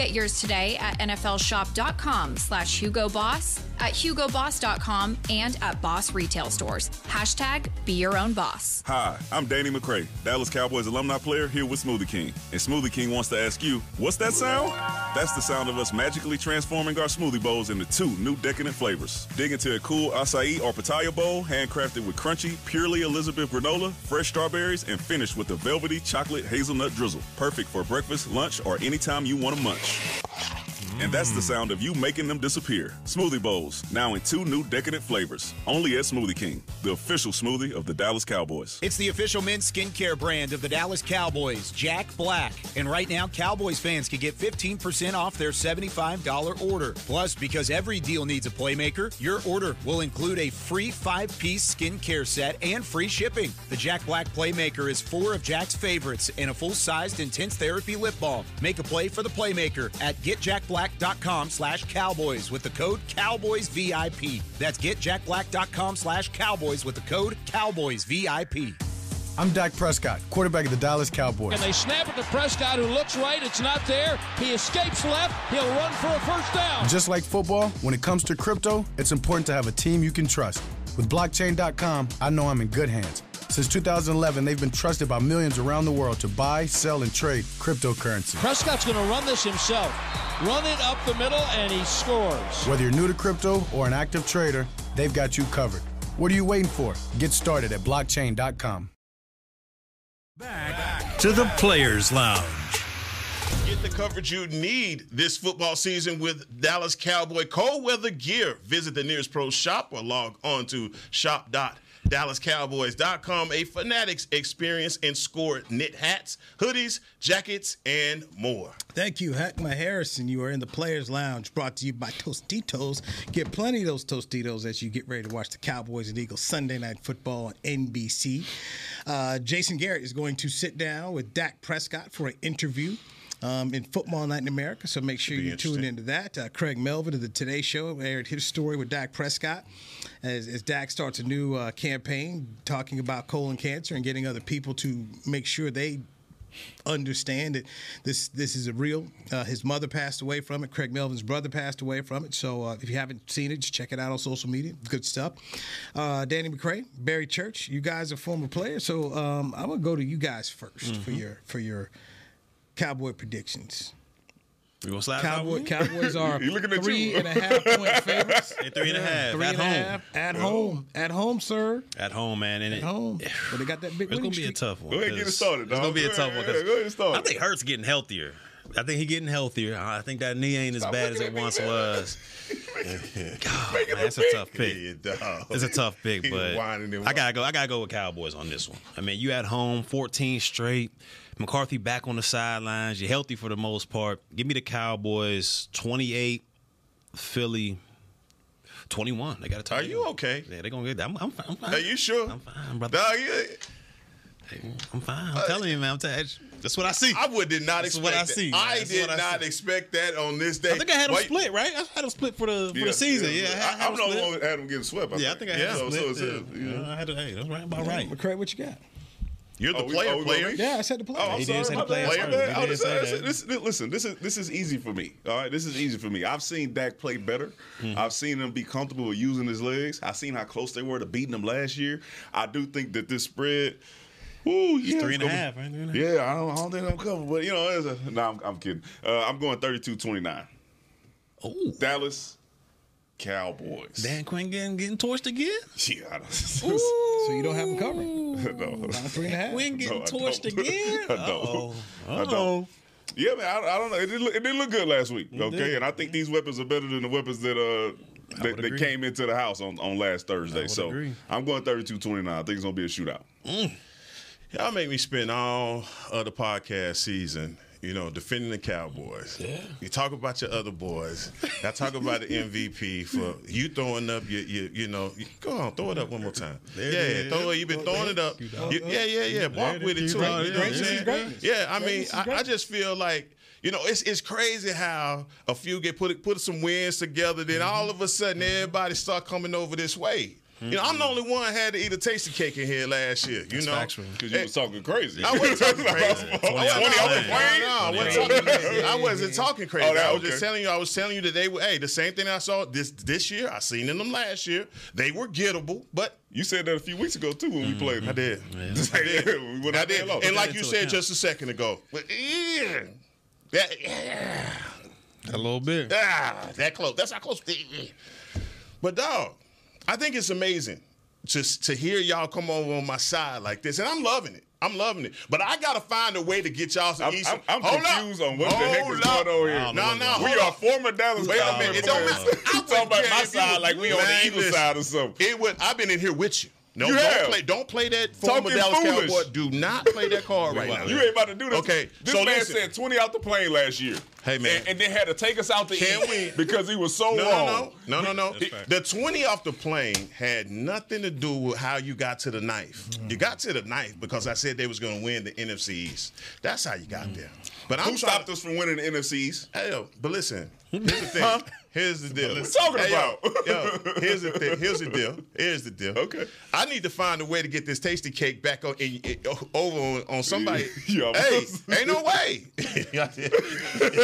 Get yours today at nflshop.com slash Hugo Boss, at hugoboss.com, and at Boss retail stores. Hashtag be your own boss. Hi, I'm Danny McCray, Dallas Cowboys alumni player here with Smoothie King. And Smoothie King wants to ask you, what's that sound? That's the sound of us magically transforming our smoothie bowls into two new decadent flavors. Dig into a cool acai or pitaya bowl, handcrafted with crunchy, purely Elizabeth granola, fresh strawberries, and finished with a velvety chocolate hazelnut drizzle. Perfect for breakfast, lunch, or anytime you want to munch much. And that's the sound of you making them disappear. Smoothie Bowls, now in two new decadent flavors. Only at Smoothie King, the official smoothie of the Dallas Cowboys. It's the official men's skincare brand of the Dallas Cowboys, Jack Black. And right now, Cowboys fans can get 15% off their $75 order. Plus, because every deal needs a playmaker, your order will include a free five piece skincare set and free shipping. The Jack Black Playmaker is four of Jack's favorites and a full sized intense therapy lip balm. Make a play for the Playmaker at GetJackBlack getjackblack.com slash cowboys with the code cowboysvip. That's getjackblack.com slash cowboys with the code cowboysvip. I'm Dak Prescott, quarterback of the Dallas Cowboys. And they snap it to Prescott, who looks right. It's not there. He escapes left. He'll run for a first down. Just like football, when it comes to crypto, it's important to have a team you can trust. With blockchain.com, I know I'm in good hands Since 2011, they've been trusted by millions around the world to buy, sell, and trade cryptocurrency. Prescott's going to run this himself. Run it up the middle, and he scores. Whether you're new to crypto or an active trader, they've got you covered. What are you waiting for? Get started at blockchain.com. Back to the Players Lounge. Get the coverage you need this football season with Dallas Cowboy cold weather gear. Visit the nearest pro shop or log on to shop.dallascowboys.com. A Fanatics experience and score knit hats, hoodies, jackets, and more. Thank you, Hackma Harrison. You are in the Players Lounge, brought to you by Tostitos. Get plenty of those Tostitos as you get ready to watch the Cowboys and Eagles Sunday Night Football on NBC. Uh, Jason Garrett is going to sit down with Dak Prescott for an interview. Um, in Football Night in America, so make sure you tune into that. Uh, Craig Melvin of the Today Show aired his story with Dak Prescott as, as Dak starts a new uh, campaign talking about colon cancer and getting other people to make sure they understand that this this is a real. Uh, his mother passed away from it. Craig Melvin's brother passed away from it. So uh, if you haven't seen it, just check it out on social media. Good stuff. Uh, Danny McCray, Barry Church, you guys are former players, so um, I'm gonna go to you guys 1st for Mhm. your for your Cowboy predictions. You gonna slap Cowboy, Cowboy? Cowboys are *laughs* He looking at three and a half point *laughs* favorites. Hey, three and a half, Three at and a home. half, at home. At home, sir. At home, man. And At it, home. *sighs* But they got that big It's gonna winning be a tough one. Go ahead, get it 'cause started, It's gonna be a tough ahead, one. go 'cause ahead, get started. I think Hurts getting healthier. I think he getting healthier. I think that knee ain't as Stop bad as it at me, once *laughs* was. God, man, that's a tough pick. It's a tough pick, He but whining and I gotta go. I gotta go with Cowboys on this one. I mean, you at home, 14 straight. McCarthy back on the sidelines. You're healthy for the most part. Give me the Cowboys 28, Philly 21. They got to Are you okay? Yeah, they're gonna get that. I'm, I'm, fine. I'm fine. Are you sure? I'm fine, brother. Dog, you, I'm fine. I'm telling you, man. I'm telling That's what I see. I would did not That's expect what I that. see, man. I That's did what I not see. expect that on this day. I think I had them Wait, split, right? I had them split for the for Yeah, the season. yeah. Yeah, I, had I- I'm them the split. one that had them getting swept. I Yeah, I think. think I had Yeah, them so- split. so yeah. it's, you know. Yeah, I had to, hey, that's right about right. McCray, what you got? You're the Oh, we- player, oh, player. Yeah, I said the player. Oh, I'm He sorry. did say my the player bad. first. My bad. He I did was- say I said, this- this- Listen, this is this is easy for me. All right, this is easy for me. I've seen Dak play better. Mm-hmm. I've seen him be comfortable with using his legs. I've seen how close they were to beating him last year. I do think that this spread. Ooh, yeah, three and a gonna half, right? Three and Yeah, I don't, I don't think I'm covered, but you know, it's a, no, I'm, I'm kidding. Uh, I'm going 32-29. Oh, Dallas Cowboys. Dan Quinn getting getting torched again. Yeah, I don't, *laughs* *laughs* So you don't have them covered. no. Three and a half. Quinn getting No, torched don't. *laughs* again. I don't. Uh-oh. I Uh-oh. don't. Yeah, man. I, I don't know. It didn't, look, it didn't look good last week. Okay, did. and I think these weapons are better than the weapons that uh that, that came into the house on, on last Thursday. would So agree. I'm going 32-29. I think it's gonna be a shootout. Y'all make me spend all of the podcast season, you know, defending the Cowboys. Yeah. You talk about your other boys. I talk about the MVP for you throwing up your, your you know, you- go on, throw it up one more time. There yeah, it is. throw it. You've been throwing it up. You- yeah, yeah, yeah. Walk with it too. Keep You know what I'm saying? Yeah, I mean, I, I just feel like. You know, it's it's crazy how a few get put put some wins together, then Mm-hmm. all of a sudden everybody start coming over this way. You know, I'm the only one had to eat a tasty cake in here last year. You know. Because you was talking crazy. I wasn't talking crazy. I 20 wasn't off the talking plane. crazy. No, I wasn't talking. *laughs* I wasn't talking crazy. Oh, that- I was just telling you. I was telling you that they were. Hey, the same thing I saw this this year. I seen in them last year. They were gettable, but You said that a few weeks ago too when we played. I did. *laughs* I did. *laughs* we went I out there did. low. And like you said account. just a second ago, but yeah, that yeah, A little bit. ah, that close. That's how close. But dog, I think it's amazing to to hear y'all come over on my side like this, and I'm loving it. I'm loving it. But I gotta find a way to get y'all some I'm, East. I'm, I'm Hold up. on what the heck Hold is going on here. Don't No, no, We hold are up. former Dallas Wait a Cowboys minute. It don't matter. I You talking about my care if you side was- like we on the Man, Eagles side or something. It would. I've been in here with you. No, You don't have. play. Don't play that former Talking Dallas foolish. Cowboy. Do not play that card *laughs* right now. You ain't about to do this. Okay, This so man listen. said 20 out the plane last year. Hey, man. And, and then had to take us out to Can eat we- because he was so No, wrong. no, no, no, no, no. The 20 off the plane had nothing to do with how you got to the knife. Mm. You got to the knife because I said they was going to win the NFC East. That's how you got there. But I'm Who stopped to, us from winning the NFCs? Hey, yo, but listen, *laughs* here's the thing. Here's the deal. What talking Hey, about? Yo, here's the thing. Here's the *laughs* deal. Here's the deal. Okay. I need to find a way to get this tasty cake back on in, in- over on, on somebody. *laughs* Hey, ain't no way.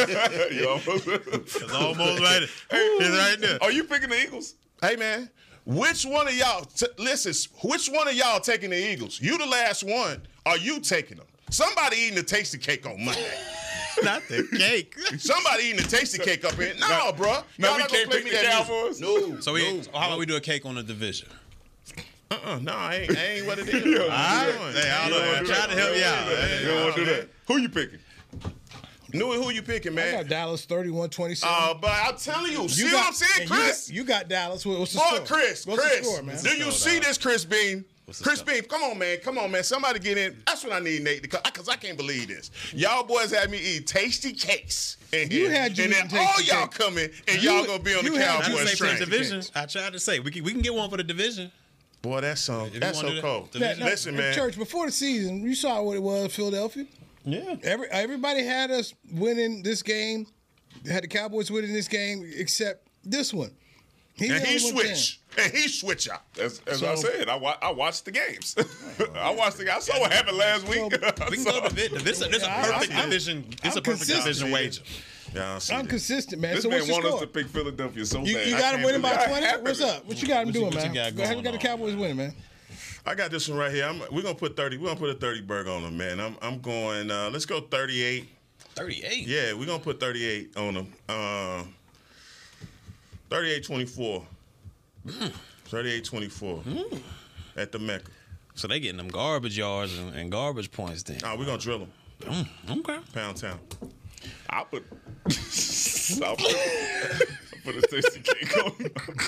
*laughs* You almost- *laughs* It's almost right. It's right there. Are you picking the Eagles? Hey man, Which one of y'all? T- listen, which one of y'all taking the Eagles? You the last one. Are you taking them? Somebody eating the tasty cake on Monday. *laughs* Not the cake. Somebody eating the tasty cake up here. No, No, bro. no, Y'all we not gonna can't play pick me the that Cowboys? No. So, we, no, how about we do a cake on the division? Uh-uh, no, I ain't, I ain't what it is. Yeah, All right. Hey, I don't know. I'm trying to help you out. You don't want to do that. Who you picking? Knew who you picking, I got Dallas 31 27. Uh, but I'm telling you, see what I'm saying, and you got- Chris? You got, Dallas. What's the Boy, score? Chris, What's Chris, the score, man? do you see this, Chris Beam? Chris score? Beam, come on, man, come on, man. Somebody get in. That's what I need, Nate, because I can't believe this. Y'all boys had me eat tasty cakes, in You had you and then eating all y'all cake. coming, and You- y'all gonna be on the you had- Cowboys didn't say for the train. division. I tried to say we can we can get one for the division. Boy, that's so you that's so do that, cold. division. Listen, Now, man. Church, before the season, you saw what it was, Philadelphia. Yeah. Every everybody had us winning this game. Had the Cowboys winning this game, except this one. He and he switched, and he switch out. As, as I So- said, I, wa- I watched the games. *laughs* I watched the games. I saw what happened last week. *laughs* So- We can go to division. This, this is a Yeah, I- perfect I'm- division. This is a perfect consistent. division wager. Yeah, I see I'm that. consistent, man. This so man what's your want us to pick Philadelphia so You, bad. you got him winning by 20? What's up? What you got him What you- doing, what you man? got Go ahead, we got the? Cowboys winning, man. I got this one right here. I'm, we're gonna put thirty. We're gonna put a thirty burger on them, man. I'm I'm going. Uh, let's go thirty-eight. 38. Yeah, we're gonna put 38 on them. Uh, 38 24. 38 24 at the Mecca. So they getting them garbage yards and, and garbage points then. Oh, we're gonna drill them. Okay. Pound town. I'll put. *laughs* *laughs* I'll put, I'll put a tasty cake on.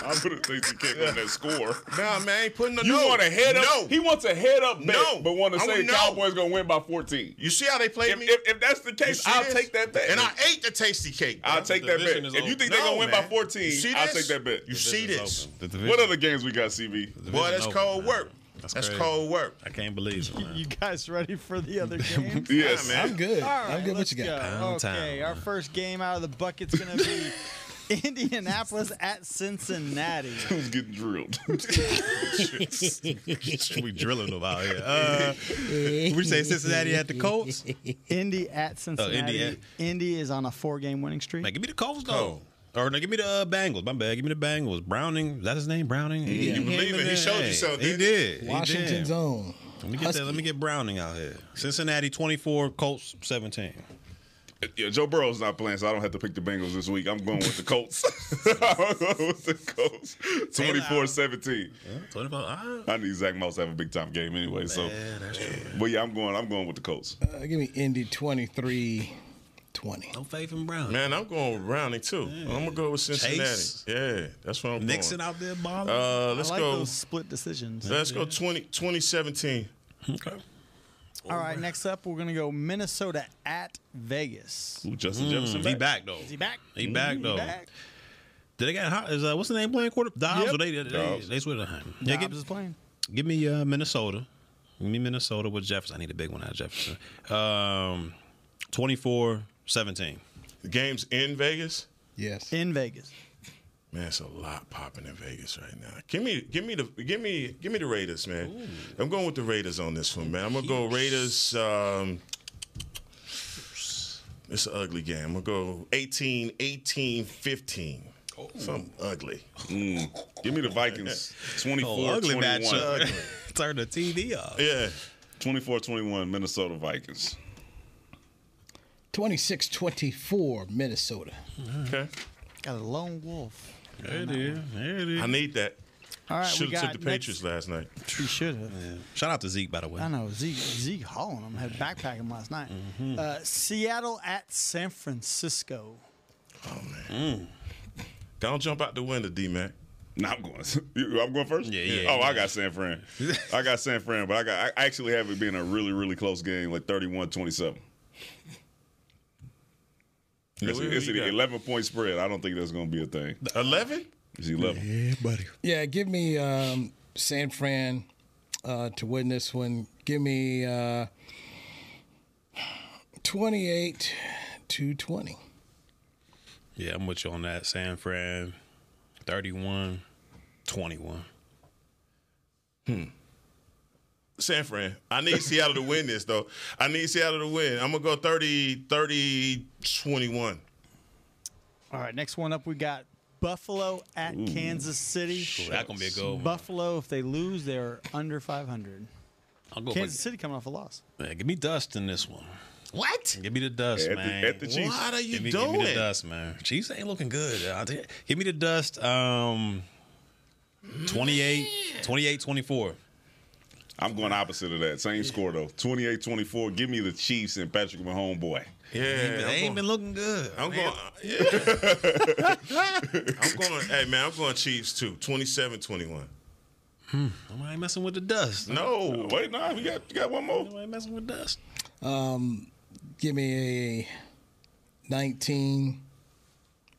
I'll put a tasty cake on that score. Nah, man, I ain't putting no. You no. want a head up? No. He wants a head up bet, No. but want to I say want- the. Cowboys gonna win by 14. You see how they played If, me? if, if that's the case, I'll this? take that bet. And I ate the tasty cake. bro. I'll take that bet. If you think No, they're gonna win by 14, I'll this? take that bet. You see this? What other games we got, CB? the Boy, that's open, cold man. work. That's, That's cold work. I can't believe it, man. You guys ready for the other *laughs* game? *laughs* Yes. man. I'm good. All right, I'm good. What you got? go. Downtown. Okay, our first game out of the bucket's gonna be *laughs* *laughs* Indianapolis at Cincinnati. *laughs* Who's getting drilled? *laughs* we drilling them out here. Uh, would you say Cincinnati at the Colts? Indy at Cincinnati. Indy at- Indy is on a four-game winning streak. Man, give me the Colts though. Or no, give me the uh, Bengals. My bad. Give me the Bengals. Browning. Is that his name? Browning. He, You believe it? He showed you so, He didn't he? did. Washington's own. Let me get that. Let me get Browning out here. Cincinnati 24, Colts 17. Yeah, Joe Burrow's not playing, so I don't have to pick the Bengals this week. I'm going with the Colts. *laughs* *laughs* I'm going with the Colts. 24-17. 25. Ah, I need Zack Moss to have a big time game anyway. So, that's true. but yeah, I'm going. I'm going with the Colts. Uh, give me Indy 23 20. No faith in Brown. Man, I'm going with Browning too. I'm gonna go with Cincinnati. Chase. Yeah, that's what I'm Mixon going. Mixon out there balling. Uh, let's I like go. those split decisions. Let's go 20, 2017. okay. All right, next up we're gonna go Minnesota at Vegas. Ooh, Justin Jefferson Mm, he back. back though. Is he back? He back He though. back. Did they got hot? Is uh, what's the name playing quarter? Dobbs. Yep. Or they, they, they, Dobbs. they switched. Yeah, Dobbs give, is playing. give me uh, Minnesota. Give me Minnesota with Jefferson. I need a big one out of Jefferson. Um, 24-17. The game's in Vegas. Yes. In Vegas. Man, it's a lot popping in Vegas right now. Give me, give me the, give me, give me the Raiders, man. I'm going with the Raiders on this one, man. I'm gonna go Raiders. Um, it's an ugly game. I'm gonna go 18, 18, 15. Something ugly. Mm. Give me the Vikings. *laughs* 24 Oh, ugly 21. matchup. *laughs* Turn the TV off. Yeah. 24 21, Minnesota Vikings. 26 24 Minnesota. Okay. Got a lone wolf. There it is. There it is. I need that. All right, Should we have got took the Patriots last night. He should have. Yeah. Shout out to Zeke, by the way. I know Zeke Zeke hauling him. Had backpack him last night. Mm-hmm. Uh, Seattle at San Francisco. Oh man! Mm. Don't jump out the window, D Mac. No, I'm going. You- I'm going first. Yeah, yeah, Oh, yeah. I got San Fran. I got San Fran, but I got. I actually have it being a really, really close game, like 31-27. Yeah, It's, who- who it's an 11 point spread. I don't think that's going to be a thing. 11? It's 11. Yeah, buddy. Yeah, give me um, San Fran uh, to win this one. Give me uh, 28 to 20. Yeah, I'm with you on that. San Fran, 31, 21. San Fran. I need Seattle to win this, though. I need Seattle to win. I'm going to go 30, 30, 21. All right, next one up we got Buffalo at Kansas City. Ooh, that gonna be a good one. Buffalo, if they lose, they're under 500. I'll go Kansas City coming off a loss. Man, give me dust in this one. What? Give me the dust, At the- man. at the Chiefs. What are you give me, Give me the dust, man. Chiefs ain't looking good. I'll tell you. Give me the dust. Um, 28, 28, 24. I'm going opposite of that. Same score though. 28-24. Give me the Chiefs and Patrick Mahomes boy. Yeah, they I'm ain't going- been looking good. I'm Man. going. Yeah. *laughs* I'm going. Hey man, I'm going Chiefs too. 27-21. Hmm. I ain't messing with the dust. No, Wait, nah, we got you got one more. I ain't messing with dust. Um, give me a 19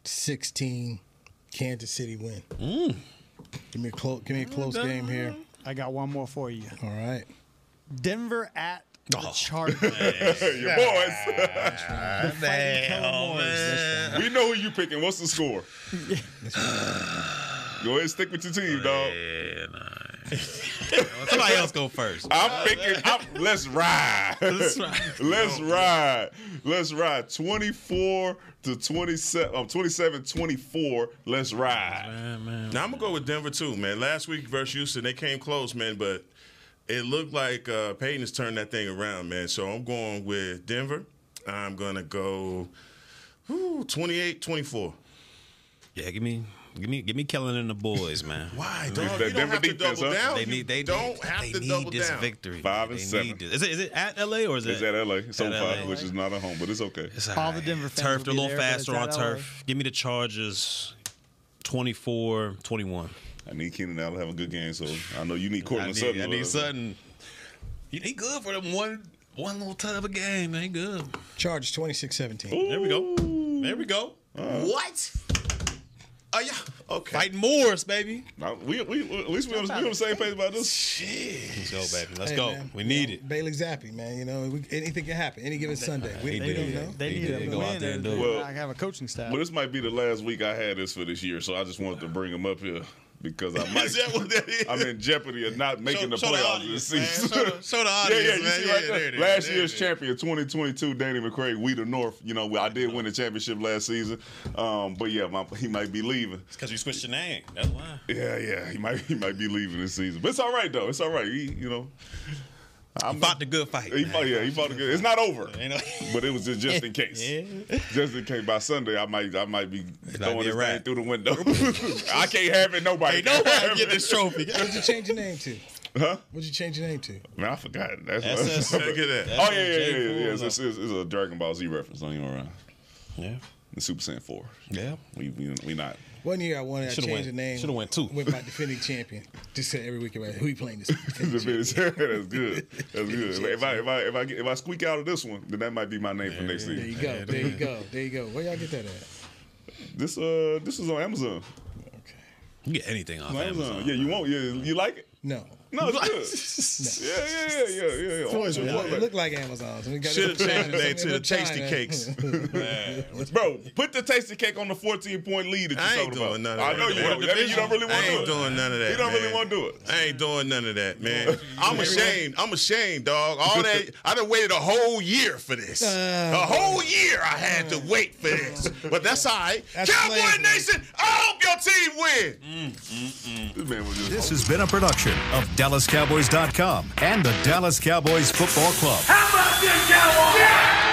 16 Kansas City win. Mm. Give me a close give me a close game here. I got one more for you. All right. Denver at the Oh, Chargers. *laughs* Your boys. The Cowboys. we know who you picking. What's the score? *laughs* *sighs* Go ahead, stick with your team, dog. Yeah, nah. Somebody else go first. I'm picking. I'm, let's ride. *laughs* Let's ride. Let's ride. Let's ride. 24 to 27. Um, 27 24. Let's ride. Man, man. Now I'm gonna go with Denver too, man. Last week versus Houston, they came close, man, but it looked like uh, Payton has turned that thing around, man. So I'm going with Denver. I'm gonna go whew, 28-24. Yeah, give me, give me, give me Kellen and the boys, man. *laughs* Why, That dog? You don't Denver have to defense, double huh? down. They You need, they don't need, have they to need double this down. victory. Five and They seven. need this. Is it, is it at LA or is it? It's at LA so At far, LA. which is not at home, but it's okay. It's All the right. Denver fans turf will a be little there, but faster on at turf. Give me the Chargers. 24, 21. I need Keenan Allen to have a good game, so I know you need I Courtland need, Sutton. I need Sutton. He he good for them one one little ton of a game. They good. Charge 26 17. There we go. There we go. Uh-huh. What? Oh yeah. Okay. Fighting Moors, baby. Nah, we, we, at least we on, we on the same page about this. Shit. Let's go, baby. Let's Hey, go. man, we you need know, it. Bailey Zappe, man. You know, we, anything can happen. Any given Sunday. We, He we did. don't know. They He need did to go out win there and and do it. Well- I have a coaching staff. But this might be the last week I had this for this year, so I just wanted to bring him up here because I *laughs* might. Is that what that is? I'm in jeopardy of not making the show the playoffs audience, this man. season. Show the- show the *laughs* yeah, audience, yeah, you man. Yeah, right there there. Last There year's champion, 2022, Danny McCray, We the North. You know, I did win the championship last season, um, but yeah, my, he might be leaving. It's because you switched your name. That's why. Yeah, yeah, he might *laughs* he might be leaving this season, but it's all right though. It's all right. He, you know, He fought the good fight. he fought, yeah, he fought the good. It's not over, *laughs* but it was just, just in *laughs* case. Just in case by Sunday I might I might be throwing be a this thing through the window. *laughs* I can't have it. Nobody. Ain't can nobody have get it. this trophy. What'd you change your name to? Huh? What'd you change your name to? Man, I forgot. That's SS what, Look at that. Oh yeah, yeah, yeah, yeah. yeah. It's a Dragon Ball Z reference. Don't even around. Yeah. The Super Saiyan Four. Yeah. We we, we not. One year I wanted to Should've change went- the name. should've went two. Went my defending champion. Just said every week, about who you playing this? *laughs* *laughs* That's good. That's good. If I if I if I get, if I squeak out of this one, then that might be my name for next There season. There you go. There you *laughs* go. There you go. Where y'all get that at? This uh this is on Amazon. Okay. You get anything off On Amazon. Amazon. Yeah, you want? Yeah, you like it? No. No, it's good. *laughs* yeah, yeah, yeah, yeah, yeah, yeah. Boys, Oh, it yeah. look, it look like Amazon. So Should have changed the name to the Tasty China. Cakes. *laughs* Bro, put the tasty cake on the 14 point lead that you I ain't doing about. none of I that. know you don't. That means you don't really want to do it. I ain't doing none of that. You don't really want to do it. I ain't doing none of that, man. I'm ashamed. I'm ashamed, dog. All that I done waited a whole year for this. Uh, a whole year I had to uh. wait for this. But that's all right. That's Cowboy slavery. Nation, I hope your team win. This man was just. This has been a production of DallasCowboys.com and the Dallas Cowboys Football Club. How about this, Cowboys?